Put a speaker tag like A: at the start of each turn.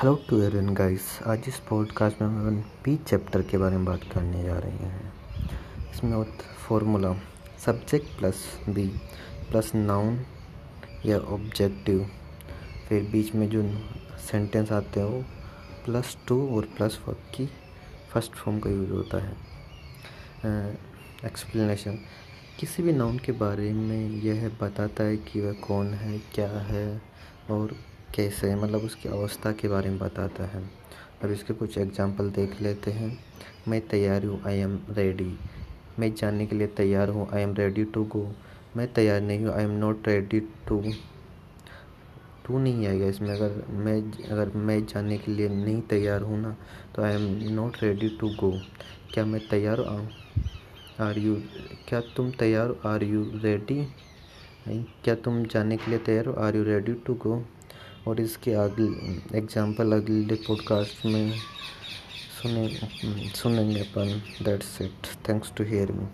A: Hello to everyone guys आज इस podcast में हम पी चैप्टर के बारे में बात करने जा रहे हैं। इसमें formula subject plus be plus noun या ऑब्जेक्टिव फिर बीच में जो सेंटेंस आते हैं वो प्लस टू और प्लस वर्ब की फ़र्स्ट फॉर्म का यूज़ होता है। एक्सप्लेनेशन किसी भी नाउन के बारे में यह बताता है कि वह कौन है, क्या है और कैसे मतलब उसकी अवस्था के बारे में बताता है। अब इसके कुछ एग्जांपल देख लेते हैं। मैं तैयार हूँ आई एम रेडी मैं जाने के लिए तैयार हूँ I am ready to go मैं तैयार नहीं हूँ I am not ready to to नहीं आएगा इसमें। अगर मैं अगर मैं जाने के लिए नहीं तैयार हूँ ना तो I am not ready to go क्या मैं तैयार हूँ? आर यू क्या तुम तैयार आर यू रेडी क्या तुम जाने के लिए तैयार हो? Are you ready to go और इसके अगले एग्ज़ाम्पल अगले पॉडकास्ट में सुने, सुनेंगे अपन that's it thanks to hear me